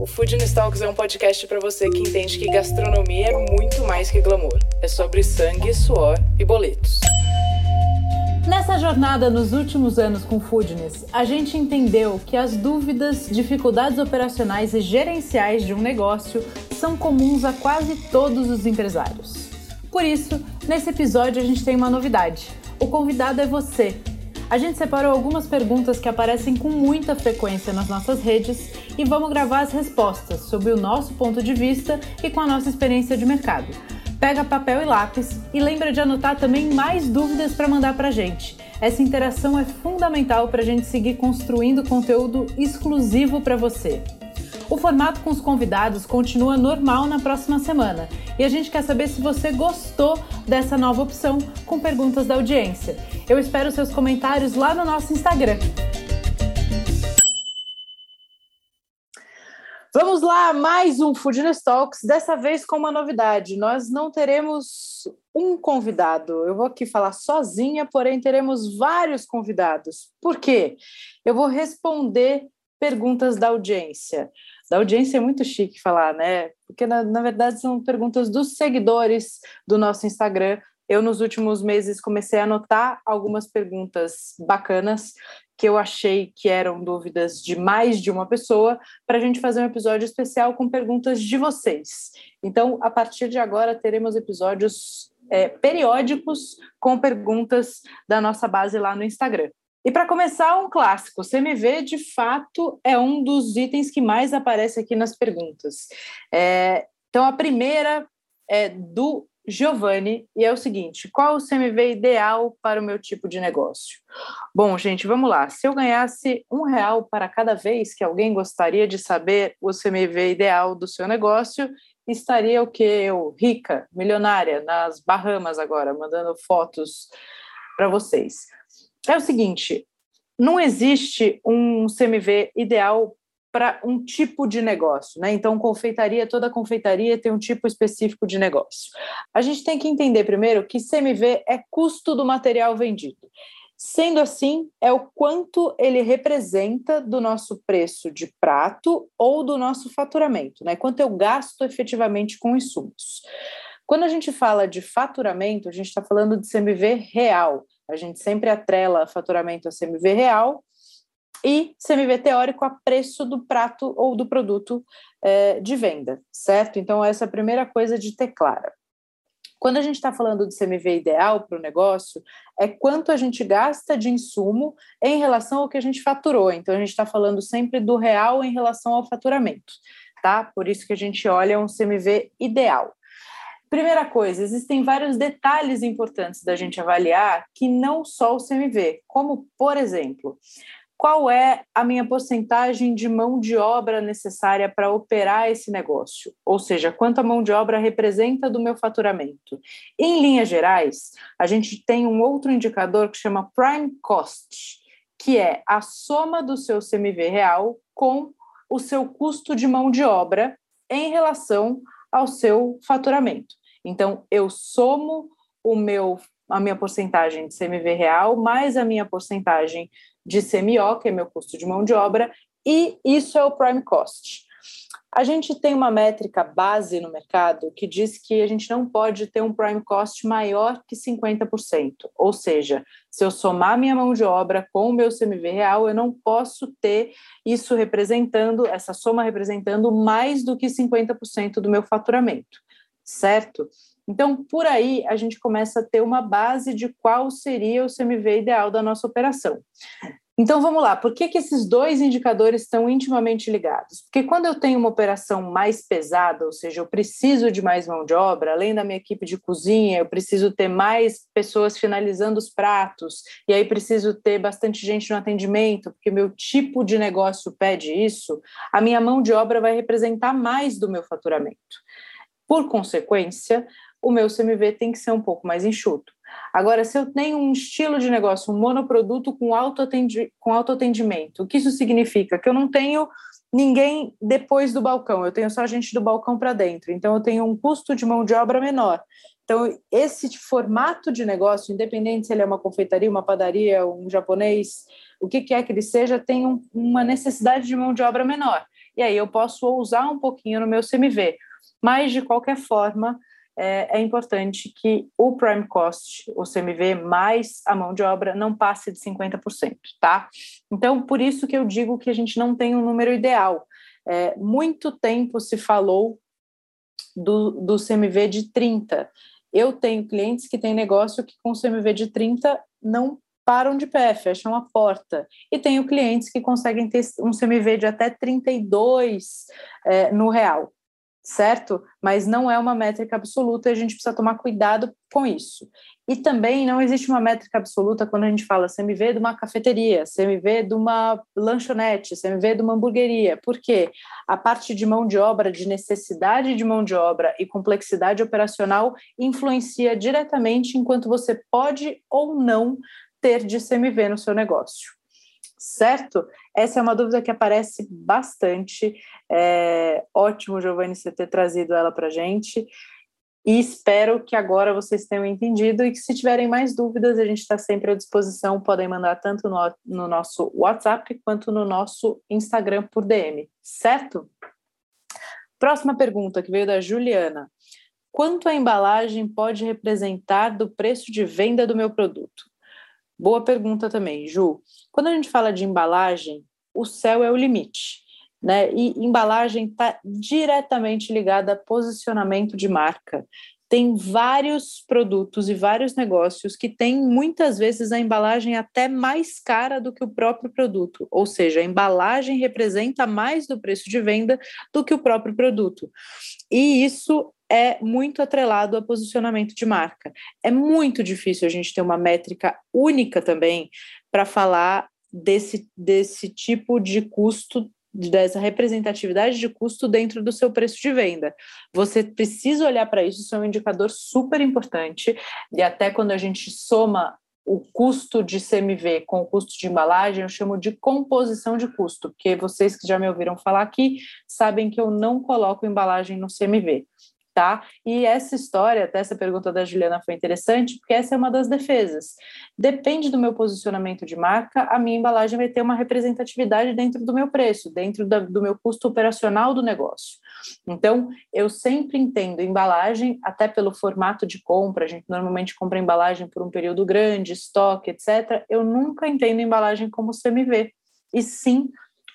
O Food Talks é um podcast para você que entende que gastronomia é muito mais que glamour. É sobre sangue, suor e boletos. Nessa jornada nos últimos anos com Foodness, a gente entendeu que as dúvidas, dificuldades operacionais e gerenciais de um negócio são comuns a quase todos os empresários. Por isso, nesse episódio a gente tem uma novidade. O convidado é você, a gente separou algumas perguntas que aparecem com muita frequência nas nossas redes e vamos gravar as respostas sob o nosso ponto de vista e com a nossa experiência de mercado. Pega papel e lápis e lembra de anotar também mais dúvidas para mandar para a gente. Essa interação é fundamental para a gente seguir construindo conteúdo exclusivo para você. O formato com os convidados continua normal na próxima semana e a gente quer saber se você gostou dessa nova opção com perguntas da audiência. Eu espero seus comentários lá no nosso Instagram. Vamos lá, mais um Foodness Talks, dessa vez com uma novidade. Nós não teremos um convidado. Eu vou aqui falar sozinha, porém teremos vários convidados. Por quê? Eu vou responder perguntas da audiência da audiência é muito chique falar, né? Porque, na, na verdade, são perguntas dos seguidores do nosso Instagram. Eu, nos últimos meses, comecei a anotar algumas perguntas bacanas que eu achei que eram dúvidas de mais de uma pessoa, para a gente fazer um episódio especial com perguntas de vocês. Então, a partir de agora, teremos episódios é, periódicos com perguntas da nossa base lá no Instagram. E para começar, um clássico. CMV, de fato, é um dos itens que mais aparece aqui nas perguntas. É, então, a primeira é do Giovanni, e é o seguinte: qual o CMV ideal para o meu tipo de negócio? Bom, gente, vamos lá. Se eu ganhasse um real para cada vez que alguém gostaria de saber o CMV ideal do seu negócio, estaria o que? Eu, rica, milionária, nas Bahamas agora, mandando fotos para vocês é o seguinte: não existe um CMV ideal para um tipo de negócio, né? Então, confeitaria, toda confeitaria tem um tipo específico de negócio. A gente tem que entender primeiro que CMV é custo do material vendido. Sendo assim, é o quanto ele representa do nosso preço de prato ou do nosso faturamento, né? Quanto eu gasto efetivamente com insumos. Quando a gente fala de faturamento, a gente está falando de CMV real, a gente sempre atrela faturamento a CMV real e CMV teórico a preço do prato ou do produto é, de venda, certo? Então, essa é a primeira coisa de ter clara. Quando a gente está falando de CMV ideal para o negócio, é quanto a gente gasta de insumo em relação ao que a gente faturou. Então, a gente está falando sempre do real em relação ao faturamento, tá? Por isso que a gente olha um CMV ideal. Primeira coisa, existem vários detalhes importantes da gente avaliar que não só o CMV, como, por exemplo, qual é a minha porcentagem de mão de obra necessária para operar esse negócio? Ou seja, quanto a mão de obra representa do meu faturamento? Em linhas gerais, a gente tem um outro indicador que chama Prime Cost, que é a soma do seu CMV real com o seu custo de mão de obra em relação ao seu faturamento. Então, eu somo o meu a minha porcentagem de CMV real mais a minha porcentagem de CMO, que é meu custo de mão de obra, e isso é o prime cost. A gente tem uma métrica base no mercado que diz que a gente não pode ter um prime cost maior que 50%. Ou seja, se eu somar minha mão de obra com o meu CMV real, eu não posso ter isso representando, essa soma representando mais do que 50% do meu faturamento certo? Então, por aí, a gente começa a ter uma base de qual seria o CMV ideal da nossa operação. Então, vamos lá, por que, que esses dois indicadores estão intimamente ligados? Porque quando eu tenho uma operação mais pesada, ou seja, eu preciso de mais mão de obra, além da minha equipe de cozinha, eu preciso ter mais pessoas finalizando os pratos, e aí preciso ter bastante gente no atendimento, porque meu tipo de negócio pede isso, a minha mão de obra vai representar mais do meu faturamento. Por consequência, o meu CMV tem que ser um pouco mais enxuto. Agora, se eu tenho um estilo de negócio, um monoproduto com, autoatendi com autoatendimento, o que isso significa? Que eu não tenho ninguém depois do balcão, eu tenho só gente do balcão para dentro, então eu tenho um custo de mão de obra menor. Então, esse formato de negócio, independente se ele é uma confeitaria, uma padaria, um japonês, o que quer que ele seja, tem um, uma necessidade de mão de obra menor. E aí eu posso ousar um pouquinho no meu CMV. Mas, de qualquer forma, é, é, importante que o prime cost, o CMV, mais a mão de obra, não passe de 50%, tá? Então, por isso que eu digo que a gente não tem um número ideal. É, muito tempo se falou do, do CMV de 30. Eu tenho clientes que têm negócio que com CMV de 30 não param de pé, fecham a porta. E tenho clientes que conseguem ter um CMV de até 32 é, no real certo? Mas não é uma métrica absoluta e a gente precisa tomar cuidado com isso. E também não existe uma métrica absoluta quando a gente fala CMV de uma cafeteria, CMV de uma lanchonete, CMV de uma hamburgueria. Por quê? A parte de mão de obra, de necessidade de mão de obra e complexidade operacional influencia diretamente enquanto você pode ou não ter de CMV no seu negócio certo? Essa é uma dúvida que aparece bastante. É ótimo, Giovanni, você ter trazido ela para a gente. E espero que agora vocês tenham entendido e que se tiverem mais dúvidas, a gente está sempre à disposição. Podem mandar tanto no, no nosso WhatsApp quanto no nosso Instagram por DM, certo? Próxima pergunta que veio da Juliana. Quanto a embalagem pode representar do preço de venda do meu produto? Boa pergunta também, Ju. Quando a gente fala de embalagem, o céu é o limite. Né? E embalagem está diretamente ligada a posicionamento de marca. Tem vários produtos e vários negócios que têm muitas vezes a embalagem até mais cara do que o próprio produto, ou seja, a embalagem representa mais do preço de venda do que o próprio produto. E isso é muito atrelado a posicionamento de marca. É muito difícil a gente ter uma métrica única também para falar desse, desse tipo de custo, dessa representatividade de custo dentro do seu preço de venda. Você precisa olhar para isso, isso é um indicador super importante, e até quando a gente soma o custo de CMV com o custo de embalagem, eu chamo de composição de custo, porque vocês que já me ouviram falar aqui sabem que eu não coloco embalagem no CMV E essa história, até essa pergunta da Juliana foi interessante, porque essa é uma das defesas. Depende do meu posicionamento de marca, a minha embalagem vai ter uma representatividade dentro do meu preço, dentro da, do meu custo operacional do negócio. Então, eu sempre entendo embalagem, até pelo formato de compra, a gente normalmente compra embalagem por um período grande, estoque, etc. Eu nunca entendo embalagem como CMV, e sim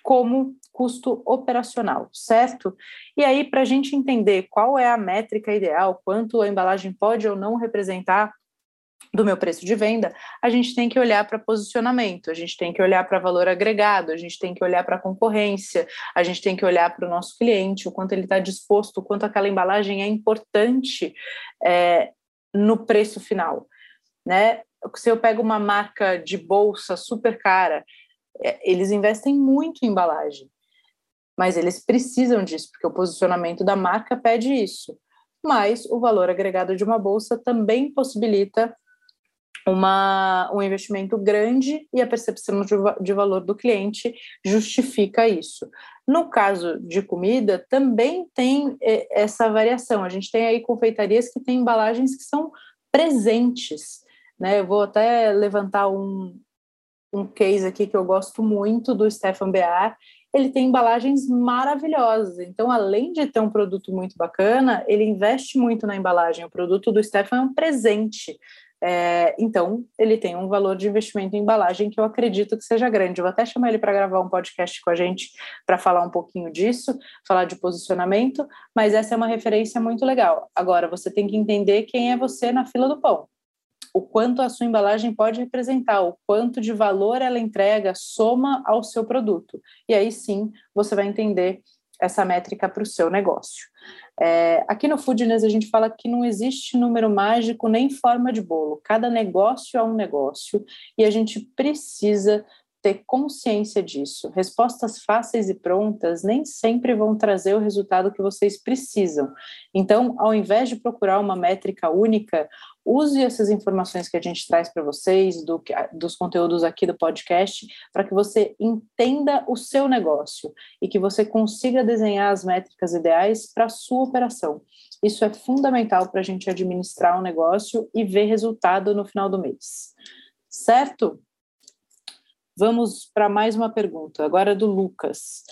como custo operacional, certo? E aí, para a gente entender qual é a métrica ideal, quanto a embalagem pode ou não representar do meu preço de venda, a gente tem que olhar para posicionamento, a gente tem que olhar para valor agregado, a gente tem que olhar para concorrência, a gente tem que olhar para o nosso cliente, o quanto ele está disposto, o quanto aquela embalagem é importante é, no preço final. Né? Se eu pego uma marca de bolsa super cara é, eles investem muito em embalagem, mas eles precisam disso, porque o posicionamento da marca pede isso. Mas o valor agregado de uma bolsa também possibilita uma, um investimento grande e a percepção de, de valor do cliente justifica isso. No caso de comida, também tem é, essa variação. A gente tem aí confeitarias que têm embalagens que são presentes. Né? Eu vou até levantar um, um case aqui que eu gosto muito do Stefan Bear, ele tem embalagens maravilhosas. Então, além de ter um produto muito bacana, ele investe muito na embalagem. O produto do Stefan é um presente. É, então, ele tem um valor de investimento em embalagem que eu acredito que seja grande. Eu vou até chamar ele para gravar um podcast com a gente para falar um pouquinho disso, falar de posicionamento, mas essa é uma referência muito legal. Agora, você tem que entender quem é você na fila do pão o quanto a sua embalagem pode representar, o quanto de valor ela entrega, soma ao seu produto. E aí sim você vai entender essa métrica para o seu negócio. É, aqui no Foodness a gente fala que não existe número mágico nem forma de bolo. Cada negócio é um negócio e a gente precisa ter consciência disso. Respostas fáceis e prontas nem sempre vão trazer o resultado que vocês precisam. Então, ao invés de procurar uma métrica única, use essas informações que a gente traz para vocês, do, dos conteúdos aqui do podcast, para que você entenda o seu negócio e que você consiga desenhar as métricas ideais para a sua operação. Isso é fundamental para a gente administrar um negócio e ver resultado no final do mês. Certo? Vamos para mais uma pergunta, agora do Lucas.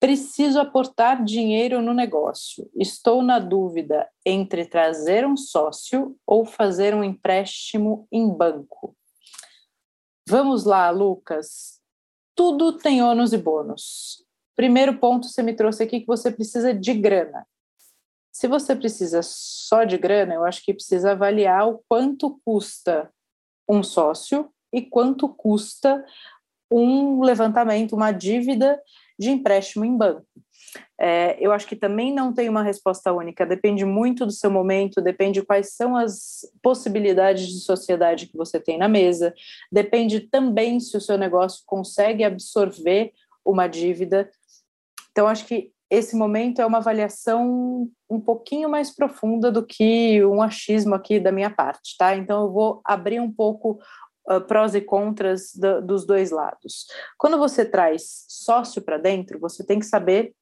Preciso aportar dinheiro no negócio. Estou na dúvida entre trazer um sócio ou fazer um empréstimo em banco. Vamos lá, Lucas. Tudo tem ônus e bônus. Primeiro ponto, você me trouxe aqui que você precisa de grana. Se você precisa só de grana, eu acho que precisa avaliar o quanto custa um sócio e quanto custa um levantamento, uma dívida de empréstimo em banco. É, eu acho que também não tem uma resposta única, depende muito do seu momento, depende quais são as possibilidades de sociedade que você tem na mesa, depende também se o seu negócio consegue absorver uma dívida. Então, acho que esse momento é uma avaliação um pouquinho mais profunda do que um achismo aqui da minha parte, tá? Então, eu vou abrir um pouco uh, prós e contras do, dos dois lados. Quando você traz sócio para dentro, você tem que saber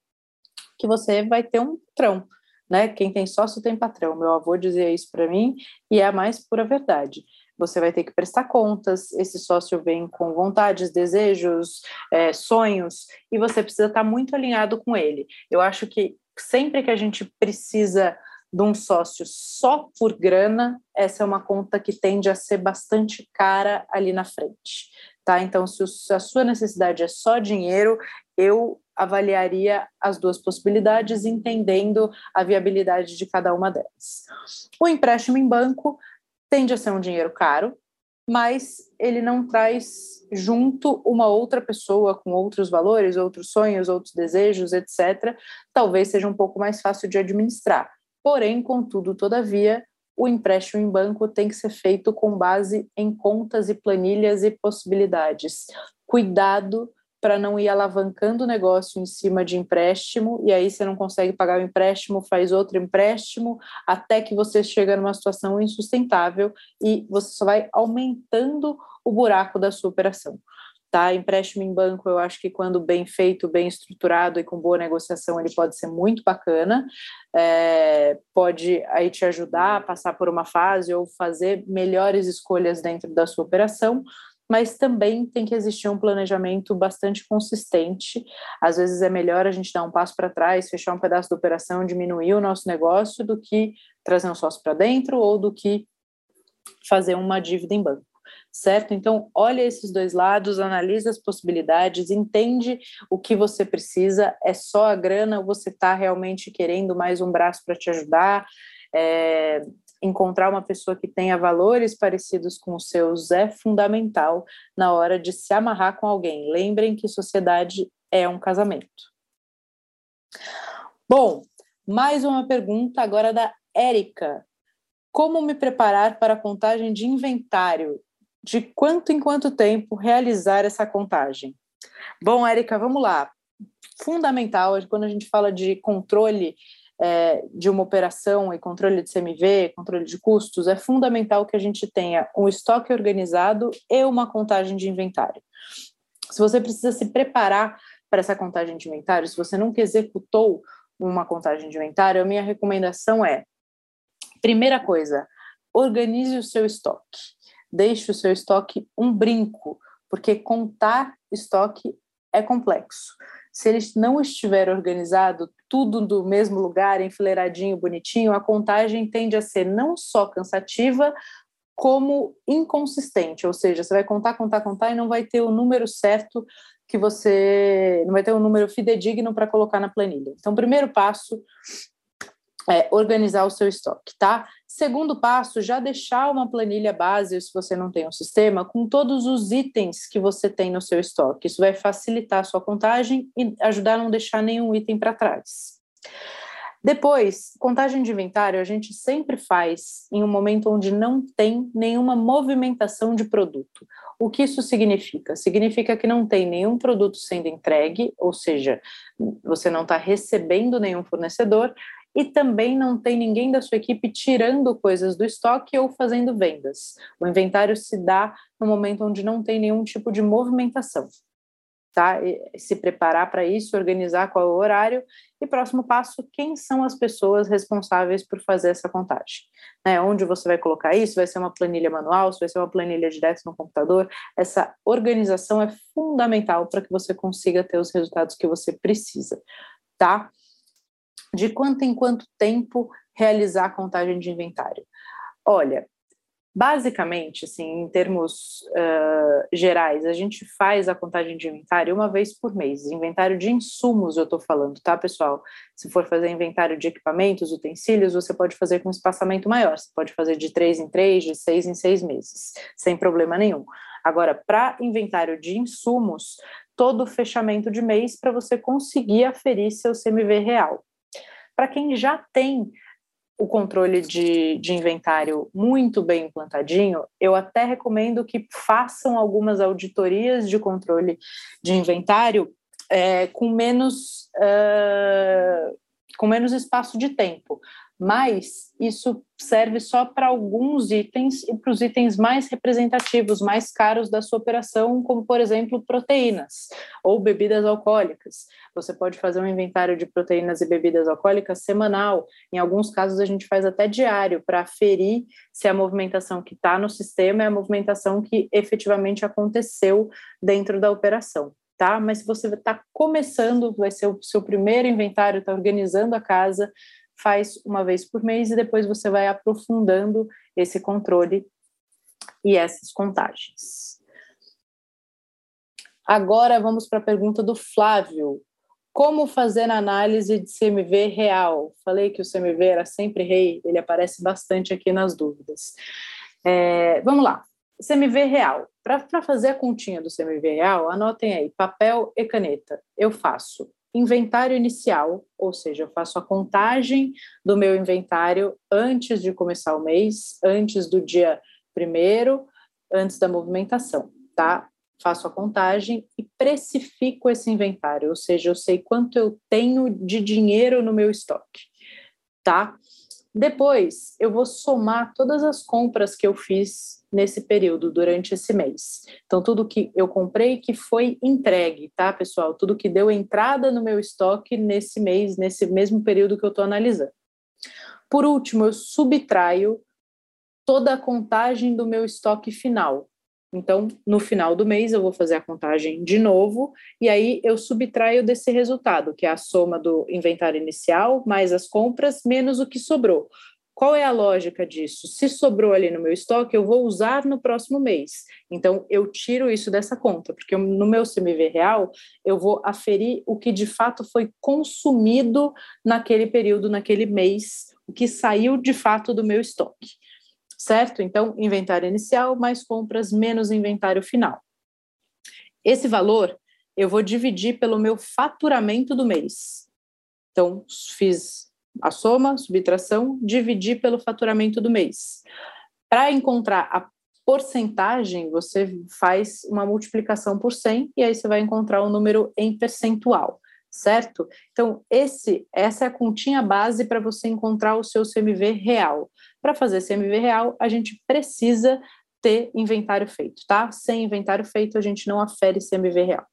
que você vai ter um patrão, né? Quem tem sócio tem patrão. Meu avô dizia isso para mim e é a mais pura verdade. Você vai ter que prestar contas. Esse sócio vem com vontades, desejos, é, sonhos e você precisa estar tá muito alinhado com ele. Eu acho que sempre que a gente precisa de um sócio só por grana, essa é uma conta que tende a ser bastante cara ali na frente. Tá? Então, se, a sua necessidade é só dinheiro, eu avaliaria as duas possibilidades, entendendo a viabilidade de cada uma delas. O empréstimo em banco tende a ser um dinheiro caro, mas ele não traz junto uma outra pessoa com outros valores, outros sonhos, outros desejos, etc. Talvez seja um pouco mais fácil de administrar. Porém, contudo, todavia, o empréstimo em banco tem que ser feito com base em contas e planilhas e possibilidades. Cuidado para não ir alavancando o negócio em cima de empréstimo, e aí você não consegue pagar o empréstimo, faz outro empréstimo, até que você chega numa situação insustentável e você só vai aumentando o buraco da sua operação tá? Empréstimo em banco, eu acho que quando bem feito, bem estruturado e com boa negociação, ele pode ser muito bacana, é, pode aí te ajudar a passar por uma fase ou fazer melhores escolhas dentro da sua operação, mas também tem que existir um planejamento bastante consistente. Às vezes é melhor a gente dar um passo para trás, fechar um pedaço da operação, diminuir o nosso negócio, do que trazer um sócio para dentro ou do que fazer uma dívida em banco certo? Então, olha esses dois lados, analisa as possibilidades, entende o que você precisa, é só a grana ou você está realmente querendo mais um braço para te ajudar? É, encontrar uma pessoa que tenha valores parecidos com os seus é fundamental na hora de se amarrar com alguém. Lembrem que sociedade é um casamento. Bom, mais uma pergunta agora da Érica. Como me preparar para a contagem de inventário? De quanto em quanto tempo realizar essa contagem. Bom, Érica, vamos lá. Fundamental, quando a gente fala de controle é, de uma operação e controle de CMV, controle de custos, é fundamental que a gente tenha um estoque organizado e uma contagem de inventário. Se você precisa se preparar para essa contagem de inventário, se você nunca executou uma contagem de inventário, a minha recomendação é: primeira coisa, organize o seu estoque deixe o seu estoque um brinco, porque contar estoque é complexo. Se ele não estiver organizado, tudo do mesmo lugar, enfileiradinho, bonitinho, a contagem tende a ser não só cansativa, como inconsistente, ou seja, você vai contar, contar, contar e não vai ter o número certo que você não vai ter um número fidedigno para colocar na planilha. Então, primeiro passo é organizar o seu estoque, tá? Segundo passo, já deixar uma planilha base, se você não tem um sistema, com todos os itens que você tem no seu estoque. Isso vai facilitar a sua contagem e ajudar a não deixar nenhum item para trás. Depois, contagem de inventário a gente sempre faz em um momento onde não tem nenhuma movimentação de produto. O que isso significa? Significa que não tem nenhum produto sendo entregue, ou seja, você não está recebendo nenhum fornecedor, e também não tem ninguém da sua equipe tirando coisas do estoque ou fazendo vendas. O inventário se dá no momento onde não tem nenhum tipo de movimentação. Tá? E se preparar para isso, organizar qual é o horário e próximo passo, quem são as pessoas responsáveis por fazer essa contagem? Né? Onde você vai colocar isso? Vai ser uma planilha manual? Se vai ser uma planilha direto no computador? Essa organização é fundamental para que você consiga ter os resultados que você precisa, tá? De quanto em quanto tempo realizar a contagem de inventário? Olha, basicamente, assim, em termos uh, gerais, a gente faz a contagem de inventário uma vez por mês. Inventário de insumos, eu estou falando, tá, pessoal? Se for fazer inventário de equipamentos, utensílios, você pode fazer com espaçamento maior. Você pode fazer de três em três, de seis em seis meses, sem problema nenhum. Agora, para inventário de insumos, todo fechamento de mês para você conseguir aferir seu CMV real. Para quem já tem o controle de, de inventário muito bem implantadinho, eu até recomendo que façam algumas auditorias de controle de inventário é, com menos uh, com menos espaço de tempo, mas isso serve só para alguns itens e para os itens mais representativos, mais caros da sua operação, como por exemplo proteínas ou bebidas alcoólicas. Você pode fazer um inventário de proteínas e bebidas alcoólicas semanal. Em alguns casos a gente faz até diário para aferir se a movimentação que está no sistema é a movimentação que efetivamente aconteceu dentro da operação. Tá? Mas se você está começando, vai ser o seu primeiro inventário, está organizando a casa, faz uma vez por mês e depois você vai aprofundando esse controle e essas contagens. Agora vamos para a pergunta do Flávio. Como fazer análise de CMV real? Falei que o CMV era sempre rei, ele aparece bastante aqui nas dúvidas. É, vamos lá. CMV real. Para fazer a continha do CMV real, anotem aí: papel e caneta. Eu faço inventário inicial, ou seja, eu faço a contagem do meu inventário antes de começar o mês, antes do dia primeiro, antes da movimentação, tá? Faço a contagem e precifico esse inventário, ou seja, eu sei quanto eu tenho de dinheiro no meu estoque, tá? Depois, eu vou somar todas as compras que eu fiz nesse período, durante esse mês. Então, tudo que eu comprei que foi entregue, tá, pessoal? Tudo que deu entrada no meu estoque nesse mês, nesse mesmo período que eu estou analisando. Por último, eu subtraio toda a contagem do meu estoque final. Então, no final do mês, eu vou fazer a contagem de novo, e aí eu subtraio desse resultado, que é a soma do inventário inicial, mais as compras, menos o que sobrou. Qual é a lógica disso? Se sobrou ali no meu estoque, eu vou usar no próximo mês. Então, eu tiro isso dessa conta, porque no meu CMV real, eu vou aferir o que de fato foi consumido naquele período, naquele mês, o que saiu de fato do meu estoque. Certo? Então, inventário inicial mais compras menos inventário final. Esse valor eu vou dividir pelo meu faturamento do mês. Então, fiz a soma, subtração, dividir pelo faturamento do mês. Para encontrar a porcentagem, você faz uma multiplicação por 100 e aí você vai encontrar o um número em percentual, certo? Então, esse, essa é a continha base para você encontrar o seu CMV real. Para fazer CMV real, a gente precisa ter inventário feito, tá? Sem inventário feito, a gente não afere CMV real.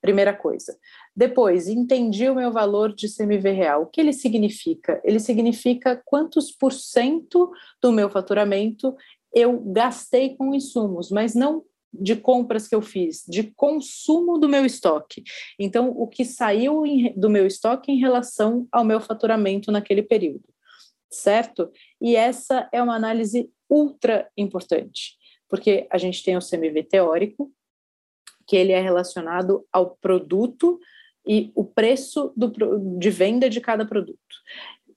Primeira coisa. Depois, entendi o meu valor de CMV real. O que ele significa? Ele significa quantos por cento do meu faturamento eu gastei com insumos, mas não de compras que eu fiz, de consumo do meu estoque. Então, o que saiu do meu estoque em relação ao meu faturamento naquele período, certo? E essa é uma análise ultra importante, porque a gente tem o CMV teórico, que ele é relacionado ao produto e o preço do, de venda de cada produto.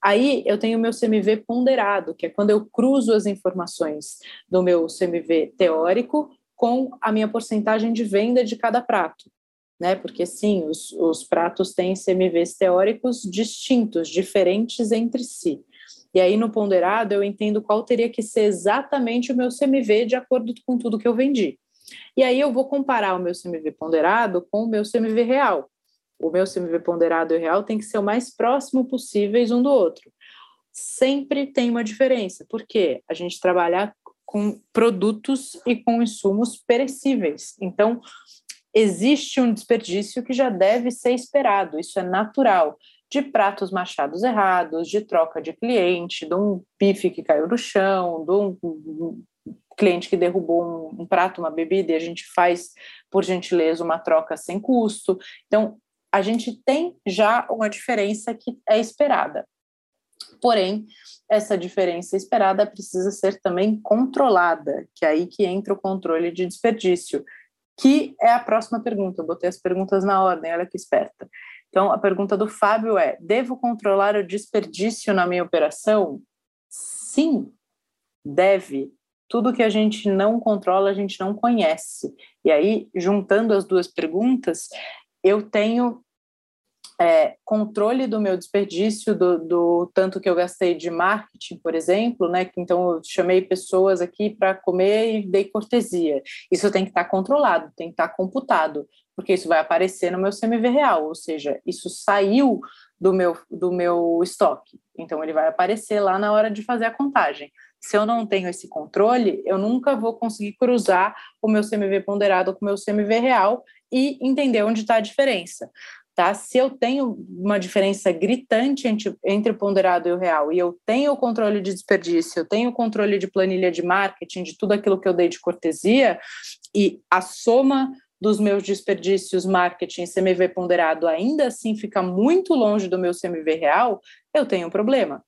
Aí eu tenho o meu CMV ponderado, que é quando eu cruzo as informações do meu CMV teórico com a minha porcentagem de venda de cada prato. né? Porque sim, os, os pratos têm CMVs teóricos distintos, diferentes entre si. E aí, no ponderado, eu entendo qual teria que ser exatamente o meu CMV de acordo com tudo que eu vendi. E aí eu vou comparar o meu CMV ponderado com o meu CMV real. O meu CMV ponderado e real tem que ser o mais próximo possíveis um do outro. Sempre tem uma diferença, porque a gente trabalha com produtos e com insumos perecíveis. Então, existe um desperdício que já deve ser esperado, isso é natural. De pratos machados errados, de troca de cliente, de um bife que caiu no chão, de um cliente que derrubou um, um prato, uma bebida, e a gente faz, por gentileza, uma troca sem custo. Então, a gente tem já uma diferença que é esperada. Porém, essa diferença esperada precisa ser também controlada, que é aí que entra o controle de desperdício, que é a próxima pergunta. Eu botei as perguntas na ordem, olha que esperta. Então, a pergunta do Fábio é: devo controlar o desperdício na minha operação? Sim, deve tudo que a gente não controla, a gente não conhece. E aí, juntando as duas perguntas, eu tenho é, controle do meu desperdício, do, do, tanto que eu gastei de marketing, por exemplo, né? Então eu chamei pessoas aqui para comer e dei cortesia. Isso tem que estar tá controlado, tem que estar tá computado, porque isso vai aparecer no meu CMV real, ou seja, isso saiu do meu, do meu estoque. Então ele vai aparecer lá na hora de fazer a contagem se eu não tenho esse controle, eu nunca vou conseguir cruzar o meu CMV ponderado com o meu CMV real e entender onde está a diferença. Tá? Se eu tenho uma diferença gritante entre, entre o ponderado e o real, e eu tenho o controle de desperdício, eu tenho o controle de planilha de marketing, de tudo aquilo que eu dei de cortesia, e a soma dos meus desperdícios marketing CMV ponderado ainda assim fica muito longe do meu CMV real, eu tenho um problema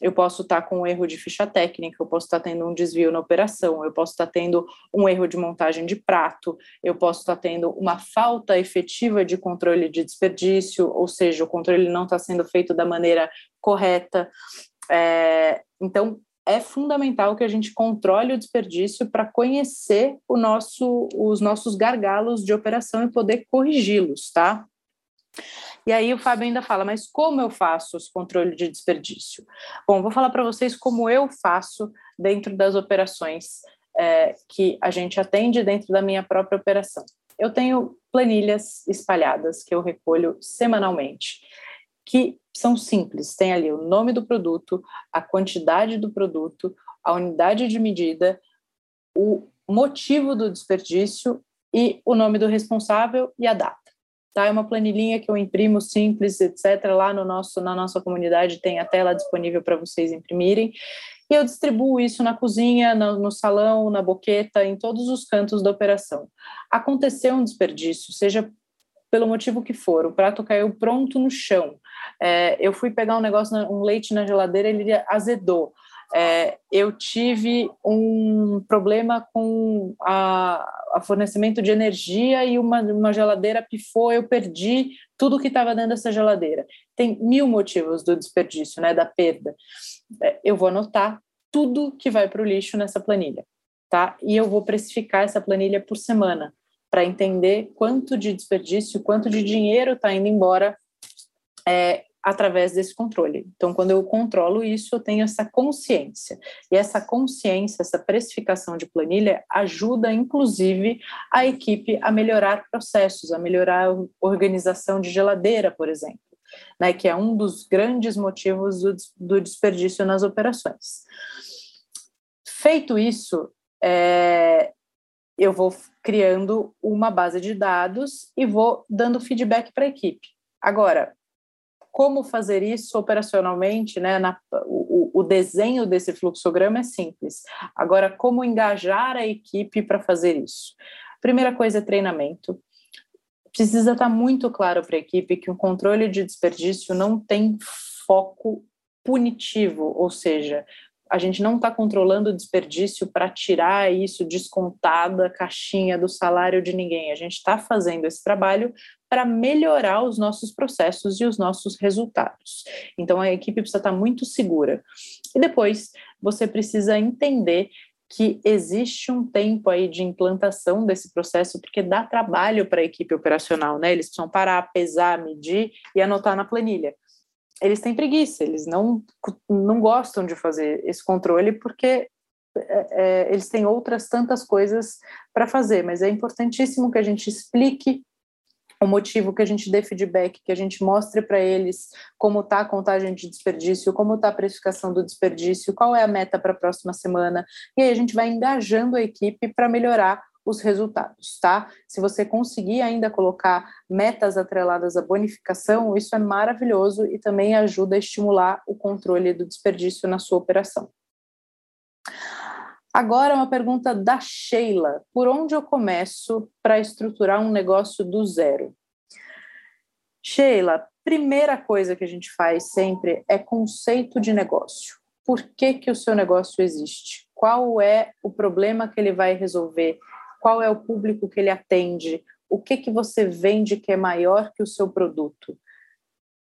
eu posso estar com um erro de ficha técnica, eu posso estar tendo um desvio na operação, eu posso estar tendo um erro de montagem de prato, eu posso estar tendo uma falta efetiva de controle de desperdício, ou seja, o controle não está sendo feito da maneira correta. É, então, é fundamental que a gente controle o desperdício para conhecer o nosso, os nossos gargalos de operação e poder corrigi-los, tá? E aí o Fábio ainda fala, mas como eu faço esse controle de desperdício? Bom, vou falar para vocês como eu faço dentro das operações é, que a gente atende dentro da minha própria operação. Eu tenho planilhas espalhadas que eu recolho semanalmente, que são simples. Tem ali o nome do produto, a quantidade do produto, a unidade de medida, o motivo do desperdício e o nome do responsável e a data tá? É uma planilhinha que eu imprimo simples, etc. Lá no nosso, na nossa comunidade tem a tela disponível para vocês imprimirem. E eu distribuo isso na cozinha, no, no, salão, na boqueta, em todos os cantos da operação. Aconteceu um desperdício, seja pelo motivo que for, o prato caiu pronto no chão. É, eu fui pegar um negócio, um leite na geladeira, ele azedou. É, eu tive um problema com a, fornecimento de energia e uma, uma geladeira pifou, eu perdi tudo que estava dentro dessa geladeira. Tem mil motivos do desperdício, né, da perda. É, eu vou anotar tudo que vai para o lixo nessa planilha, tá? E eu vou precificar essa planilha por semana para entender quanto de desperdício, quanto de dinheiro está indo embora é, através desse controle. Então, quando eu controlo isso, eu tenho essa consciência. E essa consciência, essa precificação de planilha ajuda, inclusive, a equipe a melhorar processos, a melhorar a organização de geladeira, por exemplo, né, que é um dos grandes motivos do, do desperdício nas operações. Feito isso, é, eu vou criando uma base de dados e vou dando feedback para a equipe. Agora, como fazer isso operacionalmente, né? Na, o, o desenho desse fluxograma é simples. Agora, como engajar a equipe para fazer isso? Primeira coisa é treinamento. Precisa estar muito claro para a equipe que o controle de desperdício não tem foco punitivo, ou seja, a gente não está controlando o desperdício para tirar isso descontado da caixinha do salário de ninguém. A gente está fazendo esse trabalho para melhorar os nossos processos e os nossos resultados. Então a equipe precisa estar tá muito segura. E depois você precisa entender que existe um tempo aí de implantação desse processo, porque dá trabalho para a equipe operacional, né? Eles precisam parar, pesar, medir e anotar na planilha. Eles têm preguiça, eles não, não gostam de fazer esse controle porque é, é, eles têm outras tantas coisas para fazer, mas é importantíssimo que a gente explique o motivo, que a gente dê feedback, que a gente mostre para eles como está a contagem de desperdício, como está a precificação do desperdício, qual é a meta para a próxima semana, e aí a gente vai engajando a equipe para melhorar os resultados, tá? Se você conseguir ainda colocar metas atreladas à bonificação, isso é maravilhoso e também ajuda a estimular o controle do desperdício na sua operação. Agora, uma pergunta da Sheila: por onde eu começo para estruturar um negócio do zero? Sheila, primeira coisa que a gente faz sempre é conceito de negócio. Por que, que o seu negócio existe? Qual é o problema que ele vai resolver? Qual é o público que ele atende? O que, que você vende que é maior que o seu produto?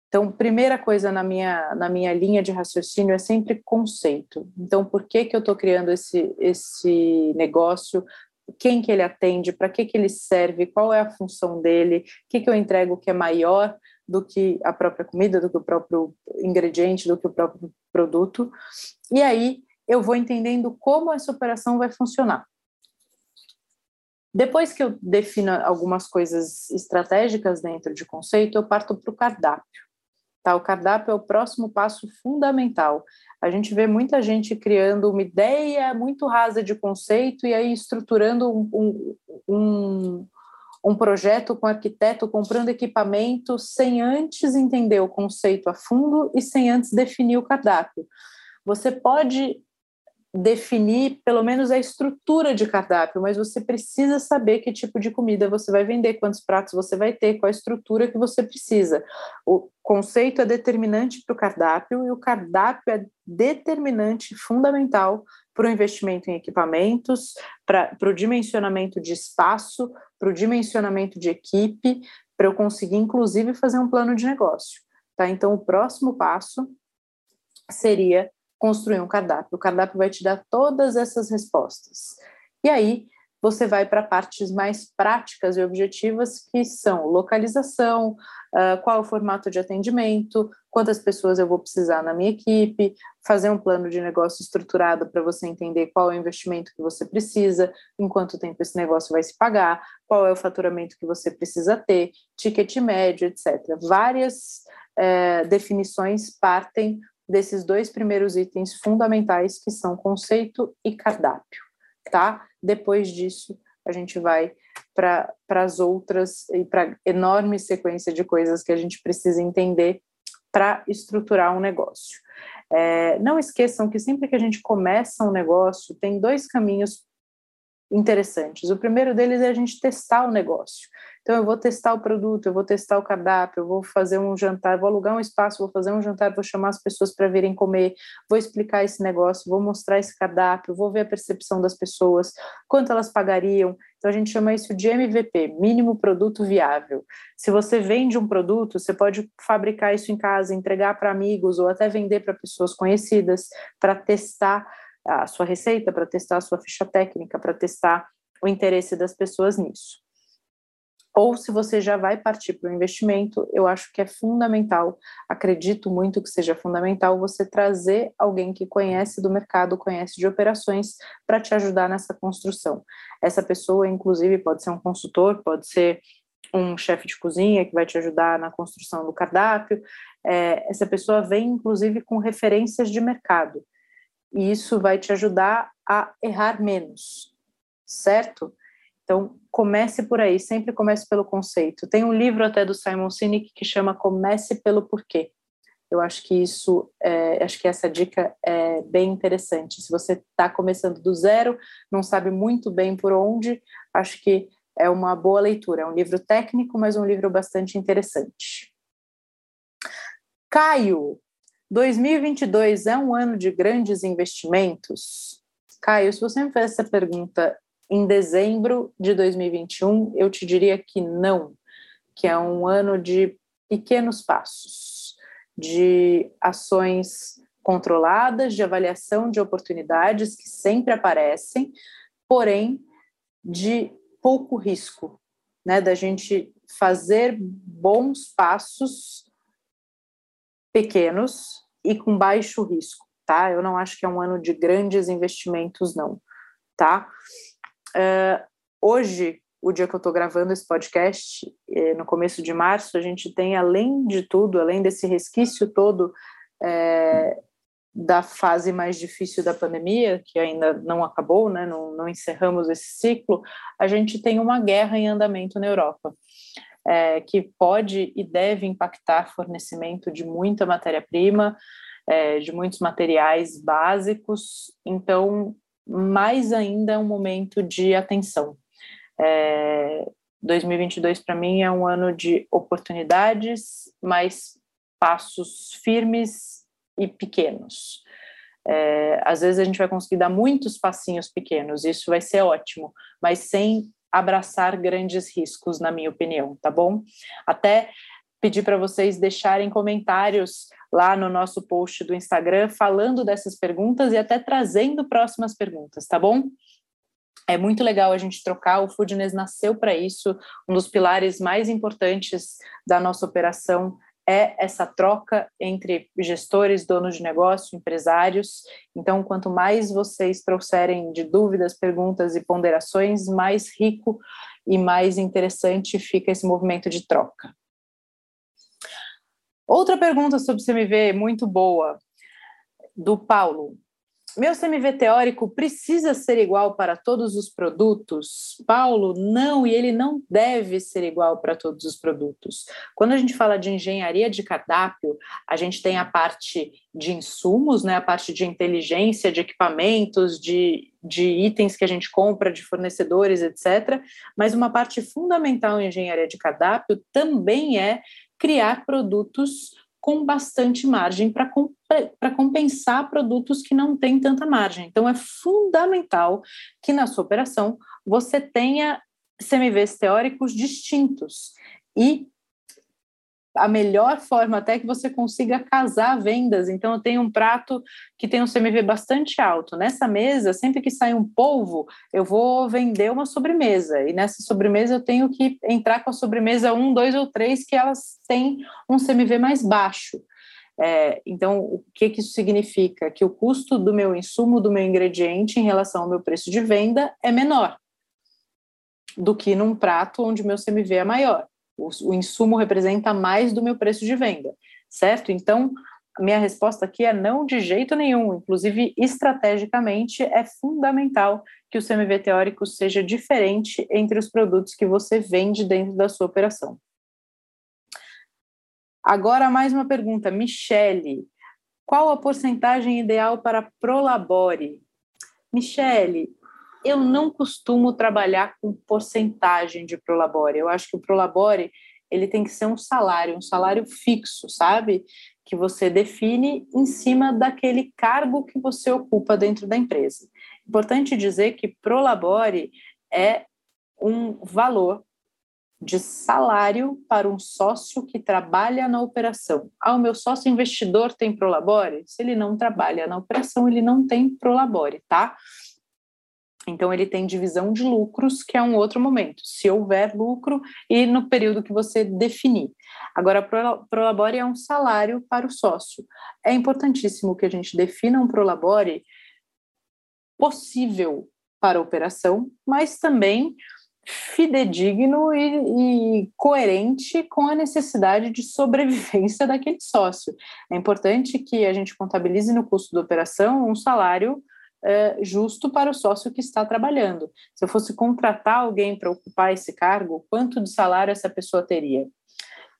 Então, primeira coisa na minha, na minha linha de raciocínio é sempre conceito. Então, por que, que eu estou criando esse, esse negócio? Quem que ele atende? Para que, que ele serve? Qual é a função dele? O que, que eu entrego que é maior do que a própria comida, do que o próprio ingrediente, do que o próprio produto? E aí eu vou entendendo como essa operação vai funcionar. Depois que eu defino algumas coisas estratégicas dentro de conceito, eu parto para o cardápio. Tá? O cardápio é o próximo passo fundamental. A gente vê muita gente criando uma ideia muito rasa de conceito e aí estruturando um, um, um, um projeto com arquiteto, comprando equipamento, sem antes entender o conceito a fundo e sem antes definir o cardápio. Você pode definir pelo menos a estrutura de cardápio, mas você precisa saber que tipo de comida você vai vender, quantos pratos você vai ter, qual a estrutura que você precisa. O conceito é determinante para o cardápio e o cardápio é determinante, fundamental para o investimento em equipamentos, para, o dimensionamento de espaço, para o dimensionamento de equipe, para eu conseguir, inclusive, fazer um plano de negócio. Tá? Então, o próximo passo seria construir um cardápio. O cardápio vai te dar todas essas respostas. E aí você vai para partes mais práticas e objetivas, que são localização, uh, qual é o formato de atendimento, quantas pessoas eu vou precisar na minha equipe, fazer um plano de negócio estruturado para você entender qual é o investimento que você precisa, em quanto tempo esse negócio vai se pagar, qual é o faturamento que você precisa ter, ticket médio, etc. Várias eh, definições partem desses dois primeiros itens fundamentais, que são conceito e cardápio, tá? Depois disso, a gente vai para as outras e para enorme sequência de coisas que a gente precisa entender para estruturar um negócio. É, não esqueçam que sempre que a gente começa um negócio, tem dois caminhos interessantes. O primeiro deles é a gente testar o negócio. Então, eu vou testar o produto, eu vou testar o cardápio, eu vou fazer um jantar, vou alugar um espaço, vou fazer um jantar, vou chamar as pessoas para virem comer, vou explicar esse negócio, vou mostrar esse cardápio, vou ver a percepção das pessoas, quanto elas pagariam. Então, a gente chama isso de MVP, mínimo produto viável. Se você vende um produto, você pode fabricar isso em casa, entregar para amigos ou até vender para pessoas conhecidas para testar a sua receita, para testar a sua ficha técnica, para testar o interesse das pessoas nisso ou se você já vai partir para o investimento, eu acho que é fundamental, acredito muito que seja fundamental você trazer alguém que conhece do mercado, conhece de operações, para te ajudar nessa construção. Essa pessoa, inclusive, pode ser um consultor, pode ser um chefe de cozinha que vai te ajudar na construção do cardápio. É, essa pessoa vem, inclusive, com referências de mercado, e isso vai te ajudar a errar menos, certo? Então, comece por aí, sempre comece pelo conceito. Tem um livro até do Simon Sinek que chama Comece pelo Porquê. Eu acho que isso, é, acho que essa dica é bem interessante. Se você está começando do zero, não sabe muito bem por onde, acho que é uma boa leitura. É um livro técnico, mas um livro bastante interessante. Caio, 2022 é um ano de grandes investimentos? Caio, se você me fez essa pergunta em dezembro de 2021, eu te diria que não, que é um ano de pequenos passos, de ações controladas de avaliação de oportunidades que sempre aparecem, porém de pouco risco, né, da gente fazer bons passos pequenos e com baixo risco, tá? Eu não acho que é um ano de grandes investimentos, não, tá? Uh, hoje, o dia que eu estou gravando esse podcast, eh, no começo de março, a gente tem, além de tudo, além desse resquício todo é, da fase mais difícil da pandemia, que ainda não acabou, né, não, não encerramos esse ciclo, a gente tem uma guerra em andamento na Europa, é, que pode e deve impactar fornecimento de muita matéria-prima, é, de muitos materiais básicos, então, mais ainda é um momento de atenção. É, 2022 para mim é um ano de oportunidades, mas passos firmes e pequenos. É, às vezes a gente vai conseguir dar muitos passinhos pequenos, isso vai ser ótimo, mas sem abraçar grandes riscos, na minha opinião, tá bom? Até pedir para vocês deixarem comentários lá no nosso post do Instagram falando dessas perguntas e até trazendo próximas perguntas, tá bom? É muito legal a gente trocar, o Foodness nasceu para isso, um dos pilares mais importantes da nossa operação é essa troca entre gestores, donos de negócio, empresários. Então, quanto mais vocês trouxerem de dúvidas, perguntas e ponderações, mais rico e mais interessante fica esse movimento de troca. Outra pergunta sobre CMV muito boa, do Paulo. Meu CMV teórico precisa ser igual para todos os produtos? Paulo, não, e ele não deve ser igual para todos os produtos. Quando a gente fala de engenharia de cardápio, a gente tem a parte de insumos, né, a parte de inteligência, de equipamentos, de, de itens que a gente compra, de fornecedores, etc. Mas uma parte fundamental em engenharia de cardápio também é criar produtos com bastante margem para compensar produtos que não têm tanta margem. Então, é fundamental que na sua operação você tenha CMVs teóricos distintos e a melhor forma até que você consiga casar vendas. Então, eu tenho um prato que tem um CMV bastante alto. Nessa mesa, sempre que sai um polvo, eu vou vender uma sobremesa. E nessa sobremesa, eu tenho que entrar com a sobremesa um, dois ou três, que elas têm um CMV mais baixo. É, então, o que, que isso significa? Que o custo do meu insumo, do meu ingrediente, em relação ao meu preço de venda, é menor do que num prato onde meu CMV é maior o, o insumo representa mais do meu preço de venda, certo? Então, a minha resposta aqui é não de jeito nenhum. Inclusive, estrategicamente, é fundamental que o CMV teórico seja diferente entre os produtos que você vende dentro da sua operação. Agora, mais uma pergunta. Michele, qual a porcentagem ideal para Prolabore? Michele, eu não costumo trabalhar com porcentagem de Prolabore. Eu acho que o Prolabore ele tem que ser um salário, um salário fixo, sabe? Que você define em cima daquele cargo que você ocupa dentro da empresa. Importante dizer que Prolabore é um valor de salário para um sócio que trabalha na operação. Ah, o meu sócio investidor tem Prolabore? Se ele não trabalha na operação, ele não tem Prolabore, tá? Então, ele tem divisão de lucros, que é um outro momento, se houver lucro e no período que você definir. Agora, Prolabore é um salário para o sócio. É importantíssimo que a gente defina um Prolabore possível para a operação, mas também fidedigno e, e, coerente com a necessidade de sobrevivência daquele sócio. É importante que a gente contabilize no custo da operação um salário é, justo para o sócio que está trabalhando. Se eu fosse contratar alguém para ocupar esse cargo, quanto de salário essa pessoa teria?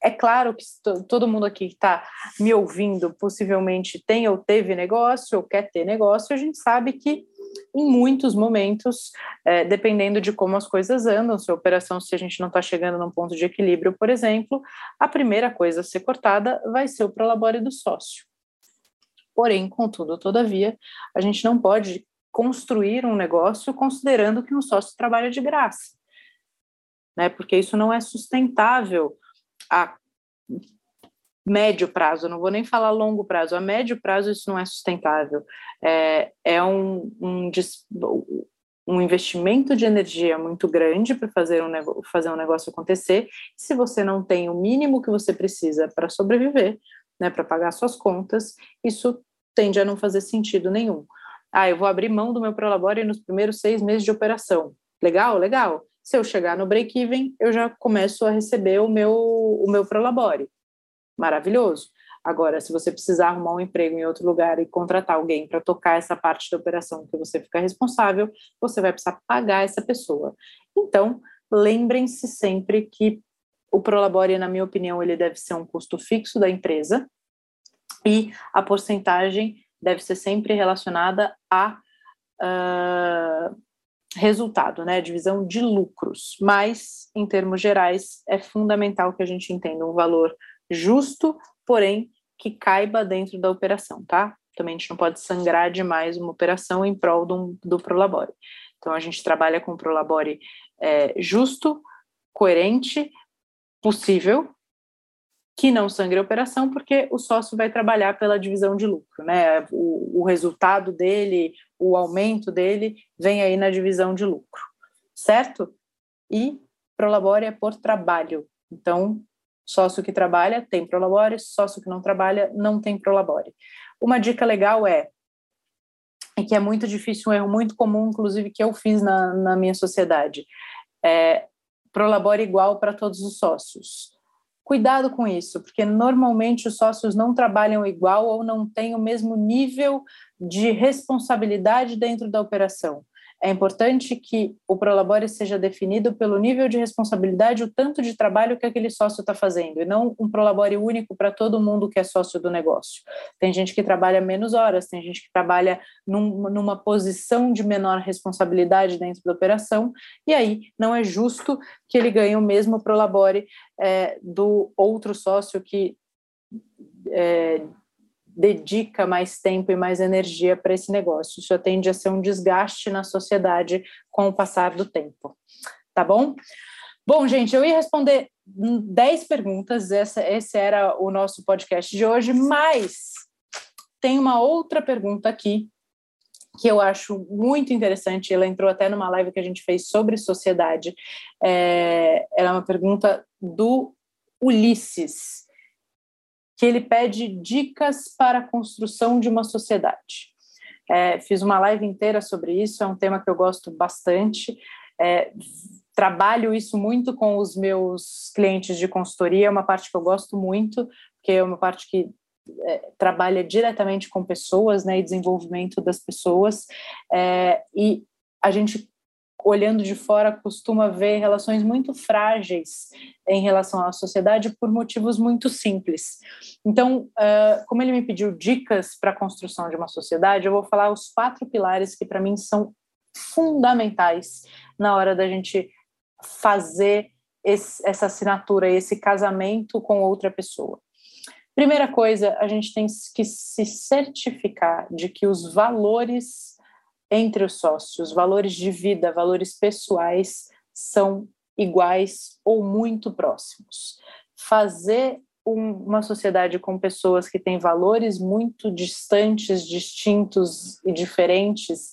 É claro que todo mundo aqui que está me ouvindo possivelmente tem ou teve negócio ou quer ter negócio, a gente sabe que em muitos momentos, é, dependendo de como as coisas andam, se a operação, se a gente não está chegando num ponto de equilíbrio, por exemplo, a primeira coisa a ser cortada vai ser o prolabore do sócio. Porém, contudo, todavia, a gente não pode construir um negócio considerando que um sócio trabalha de graça, né? Porque isso não é sustentável a médio prazo, não vou nem falar longo prazo, a médio prazo isso não é sustentável. É, é um, um, um investimento de energia muito grande para fazer um, fazer um negócio acontecer. Se você não tem o mínimo que você precisa para sobreviver, né, para pagar suas contas, isso tende a não fazer sentido nenhum. Ah, eu vou abrir mão do meu Prolabore nos primeiros seis meses de operação. Legal, legal. Se eu chegar no break-even, eu já começo a receber o meu, o meu Prolabore maravilhoso. Agora, se você precisar arrumar um emprego em outro lugar e contratar alguém para tocar essa parte da operação que você fica responsável, você vai precisar pagar essa pessoa. Então, lembrem-se sempre que o Prolabore, na minha opinião, ele deve ser um custo fixo da empresa e a porcentagem deve ser sempre relacionada a uh, resultado, né, divisão de lucros. Mas, em termos gerais, é fundamental que a gente entenda um valor justo, porém que caiba dentro da operação, tá? Também a gente não pode sangrar demais uma operação em prol do, do Prolabore. Então a gente trabalha com o Prolabore é, justo, coerente, possível, que não sangre a operação, porque o sócio vai trabalhar pela divisão de lucro, né? O, o resultado dele, o aumento dele, vem aí na divisão de lucro, certo? E Prolabore é por trabalho. Então, Sócio que trabalha tem Prolabore, sócio que não trabalha não tem Prolabore. Uma dica legal é, e que é muito difícil, um erro muito comum, inclusive, que eu fiz na, na minha sociedade, é Prolabore igual para todos os sócios. Cuidado com isso, porque normalmente os sócios não trabalham igual ou não têm o mesmo nível de responsabilidade dentro da operação. É importante que o Prolabore seja definido pelo nível de responsabilidade, o tanto de trabalho que aquele sócio está fazendo, e não um Prolabore único para todo mundo que é sócio do negócio. Tem gente que trabalha menos horas, tem gente que trabalha num, numa posição de menor responsabilidade dentro da operação, e aí não é justo que ele ganhe o mesmo Prolabore é, do outro sócio que é, dedica mais tempo e mais energia para esse negócio. Isso tende a ser um desgaste na sociedade com o passar do tempo. Tá bom? Bom, gente, eu ia responder 10 perguntas, essa, esse era o nosso podcast de hoje, mas tem uma outra pergunta aqui que eu acho muito interessante. Ela entrou até numa live que a gente fez sobre sociedade. É, ela é uma pergunta do Ulisses que ele pede dicas para a construção de uma sociedade. É, fiz uma live inteira sobre isso, é um tema que eu gosto bastante. É, trabalho isso muito com os meus clientes de consultoria, é uma parte que eu gosto muito, porque é uma parte que é, trabalha diretamente com pessoas né, e desenvolvimento das pessoas. É, e a gente olhando de fora, costuma ver relações muito frágeis em relação à sociedade por motivos muito simples. Então, uh, como ele me pediu dicas para a construção de uma sociedade, eu vou falar os quatro pilares que, para mim, são fundamentais na hora da gente fazer esse, essa assinatura, esse casamento com outra pessoa. Primeira coisa, a gente tem que se certificar de que os valores entre os sócios, valores de vida, valores pessoais são iguais ou muito próximos. Fazer um, uma sociedade com pessoas que têm valores muito distantes, distintos e diferentes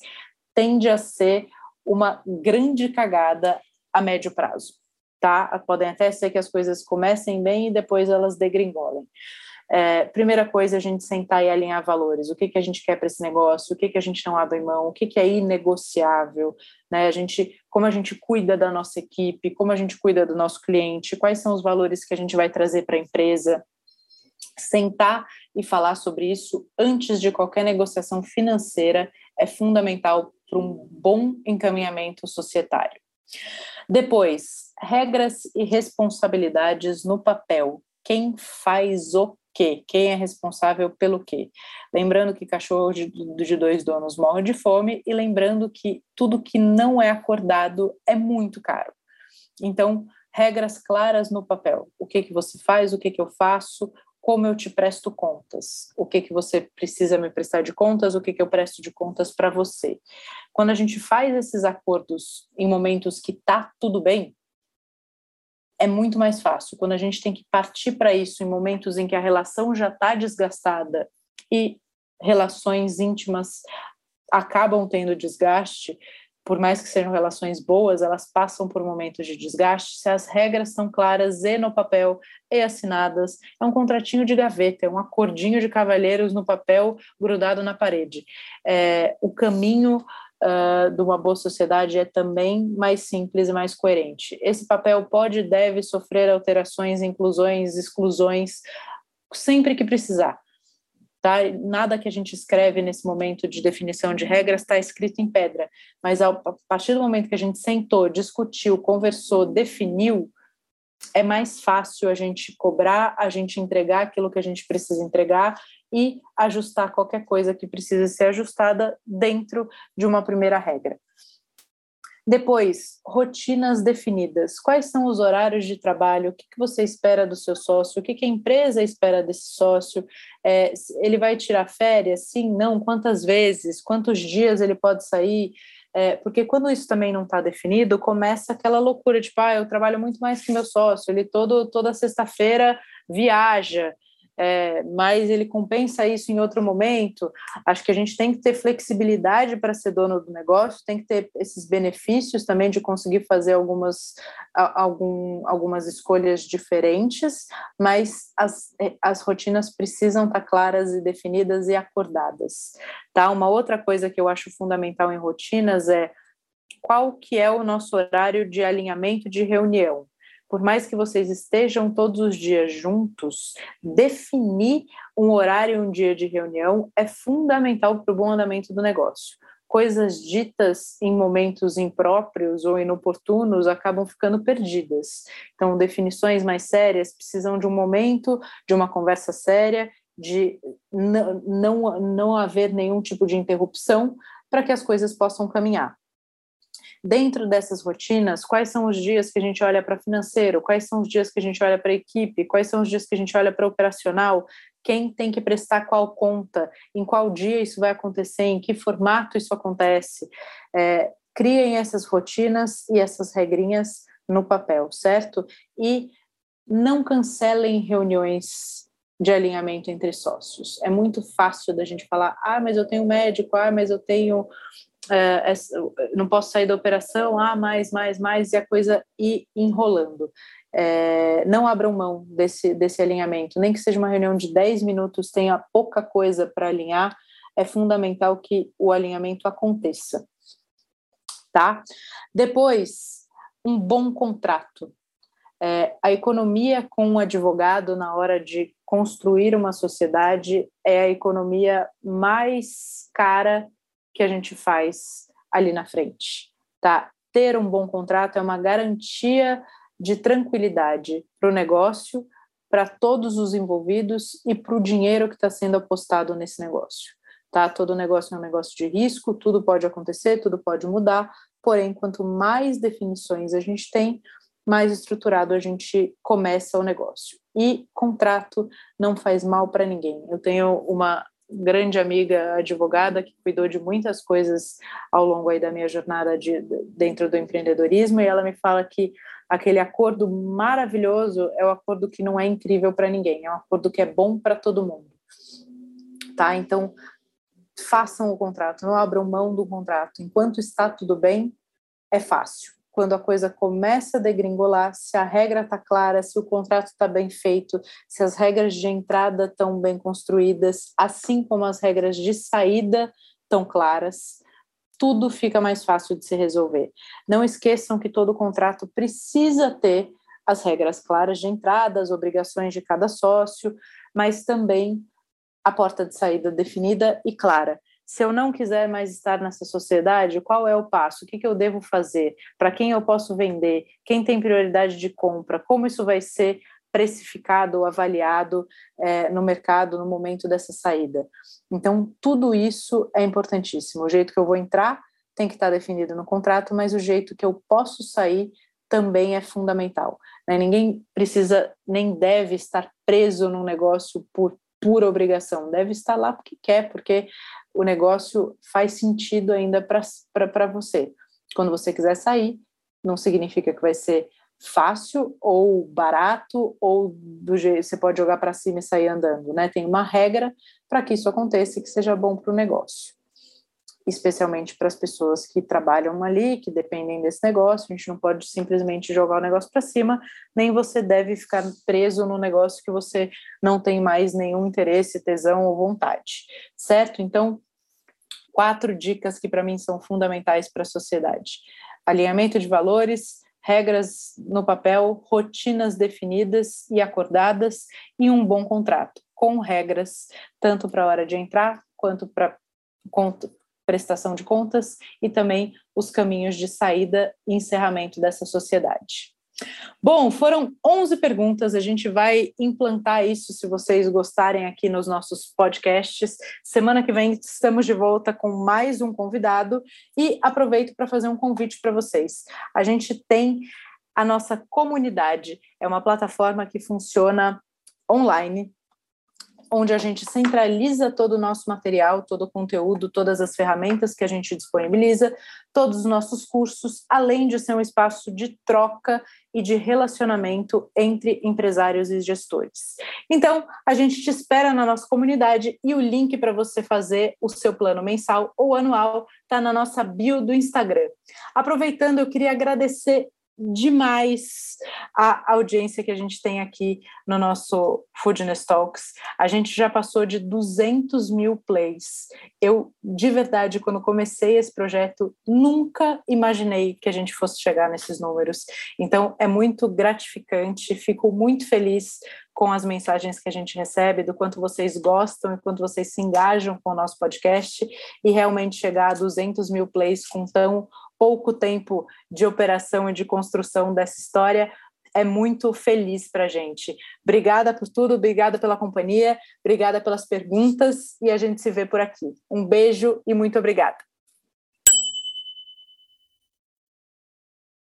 tende a ser uma grande cagada a médio prazo, tá? Podem até ser que as coisas comecem bem e depois elas degringolem. É, primeira coisa, a gente sentar e alinhar valores. O que, que a gente quer para esse negócio? O que, que a gente não abre mão? O que, que é inegociável? Né? A gente, como a gente cuida da nossa equipe? Como a gente cuida do nosso cliente? Quais são os valores que a gente vai trazer para a empresa? Sentar e falar sobre isso antes de qualquer negociação financeira é fundamental para um bom encaminhamento societário. Depois, regras e responsabilidades no papel. Quem faz o quê? Quem é responsável pelo quê? Lembrando que cachorro de, de dois donos morre de fome e lembrando que tudo que não é acordado é muito caro. Então, regras claras no papel. O que que você faz, o que que eu faço, como eu te presto contas, o que que você precisa me prestar de contas, o que que eu presto de contas para você. Quando a gente faz esses acordos em momentos que tá tudo bem, é muito mais fácil. Quando a gente tem que partir para isso em momentos em que a relação já está desgastada e relações íntimas acabam tendo desgaste, por mais que sejam relações boas, elas passam por momentos de desgaste. Se as regras estão claras e no papel e assinadas, é um contratinho de gaveta, é um acordinho de cavalheiros no papel grudado na parede. É, o caminho uh, de uma boa sociedade é também mais simples e mais coerente. Esse papel pode e deve sofrer alterações, inclusões, exclusões, sempre que precisar Tá? Nada que a gente escreve nesse momento de definição de regras está escrito em pedra, mas a partir do momento que a gente sentou, discutiu, conversou, definiu, é mais fácil a gente cobrar, a gente entregar aquilo que a gente precisa entregar e ajustar qualquer coisa que precisa ser ajustada dentro de uma primeira regra. Depois, rotinas definidas. Quais são os horários de trabalho? O que, você espera do seu sócio? O que, a empresa espera desse sócio? É, ele vai tirar férias? Sim, não? Quantas vezes? Quantos dias ele pode sair? É, porque quando isso também não está definido, começa aquela loucura de, tipo, ah, eu trabalho muito mais que meu sócio, ele todo, toda sexta-feira viaja, é, mas ele compensa isso em outro momento. Acho que a gente tem que ter flexibilidade para ser dono do negócio, tem que ter esses benefícios também de conseguir fazer algumas, algum, algumas escolhas diferentes, mas as, é, as rotinas precisam estar claras e definidas e acordadas. Tá? Uma outra coisa que eu acho fundamental em rotinas é qual que é o nosso horário de alinhamento de reunião por mais que vocês estejam todos os dias juntos, definir um horário e um dia de reunião é fundamental para o bom andamento do negócio. Coisas ditas em momentos impróprios ou inoportunos acabam ficando perdidas. Então, definições mais sérias precisam de um momento, de uma conversa séria, de não, não, não haver nenhum tipo de interrupção para que as coisas possam caminhar dentro dessas rotinas, quais são os dias que a gente olha para financeiro, quais são os dias que a gente olha para equipe, quais são os dias que a gente olha para operacional, quem tem que prestar qual conta, em qual dia isso vai acontecer, em que formato isso acontece. É, criem essas rotinas e essas regrinhas no papel, certo? E não cancelem reuniões de alinhamento entre sócios. É muito fácil da gente falar, ah, mas eu tenho médico, ah, mas eu tenho é, não posso sair da operação, ah, mais, mais, mais, e a coisa ir enrolando. É, não abram mão desse, desse alinhamento, nem que seja uma reunião de 10 minutos, tenha pouca coisa para alinhar, é fundamental que o alinhamento aconteça. Tá? Depois, um bom contrato. É, a economia com um advogado na hora de construir uma sociedade é a economia mais cara que a gente faz ali na frente, tá? Ter um bom contrato é uma garantia de tranquilidade para o negócio, para todos os envolvidos e para o dinheiro que está sendo apostado nesse negócio. Tá? Todo negócio é um negócio de risco, tudo pode acontecer, tudo pode mudar, porém, quanto mais definições a gente tem, mais estruturado a gente começa o negócio. E contrato não faz mal para ninguém. Eu tenho uma grande amiga advogada que cuidou de muitas coisas ao longo aí da minha jornada de, dentro do empreendedorismo e ela me fala que aquele acordo maravilhoso é o acordo que não é incrível para ninguém, é um acordo que é bom para todo mundo. Tá? Então, façam o contrato, não abram mão do contrato. Enquanto está tudo bem, é fácil quando a coisa começa a degringolar, se a regra está clara, se o contrato está bem feito, se as regras de entrada estão bem construídas, assim como as regras de saída estão claras, tudo fica mais fácil de se resolver. Não esqueçam que todo contrato precisa ter as regras claras de entrada, as obrigações de cada sócio, mas também a porta de saída definida e clara se eu não quiser mais estar nessa sociedade, qual é o passo? O que, que eu devo fazer? Para quem eu posso vender? Quem tem prioridade de compra? Como isso vai ser precificado ou avaliado é, no mercado no momento dessa saída? Então, tudo isso é importantíssimo. O jeito que eu vou entrar tem que estar definido no contrato, mas o jeito que eu posso sair também é fundamental. Né? Ninguém precisa nem deve estar preso num negócio por pura obrigação, deve estar lá porque quer, porque o negócio faz sentido ainda para você. Quando você quiser sair, não significa que vai ser fácil ou barato ou do jeito você pode jogar para cima e sair andando, né? Tem uma regra para que isso aconteça e que seja bom para o negócio especialmente para as pessoas que trabalham ali, que dependem desse negócio. A gente não pode simplesmente jogar o negócio para cima, nem você deve ficar preso no negócio que você não tem mais nenhum interesse, tesão ou vontade, certo? Então, quatro dicas que para mim são fundamentais para a sociedade: alinhamento de valores, regras no papel, rotinas definidas e acordadas e um bom contrato com regras tanto para a hora de entrar quanto para prestação de contas e também os caminhos de saída e encerramento dessa sociedade. Bom, foram 11 perguntas, a gente vai implantar isso se vocês gostarem aqui nos nossos podcasts. Semana que vem estamos de volta com mais um convidado e aproveito para fazer um convite para vocês. A gente tem a nossa comunidade, é uma plataforma que funciona online, onde a gente centraliza todo o nosso material, todo o conteúdo, todas as ferramentas que a gente disponibiliza, todos os nossos cursos, além de ser um espaço de troca e de relacionamento entre empresários e gestores. Então, a gente te espera na nossa comunidade e o link para você fazer o seu plano mensal ou anual está na nossa bio do Instagram. Aproveitando, eu queria agradecer demais a audiência que a gente tem aqui no nosso Foodness Talks. A gente já passou de 200 mil plays. Eu, de verdade, quando comecei esse projeto, nunca imaginei que a gente fosse chegar nesses números. Então, é muito gratificante, fico muito feliz com as mensagens que a gente recebe, do quanto vocês gostam e quanto vocês se engajam com o nosso podcast e realmente chegar a 200 mil plays com tão pouco tempo de operação e de construção dessa história é muito feliz para a gente. Obrigada por tudo, obrigada pela companhia, obrigada pelas perguntas e a gente se vê por aqui. Um beijo e muito obrigada.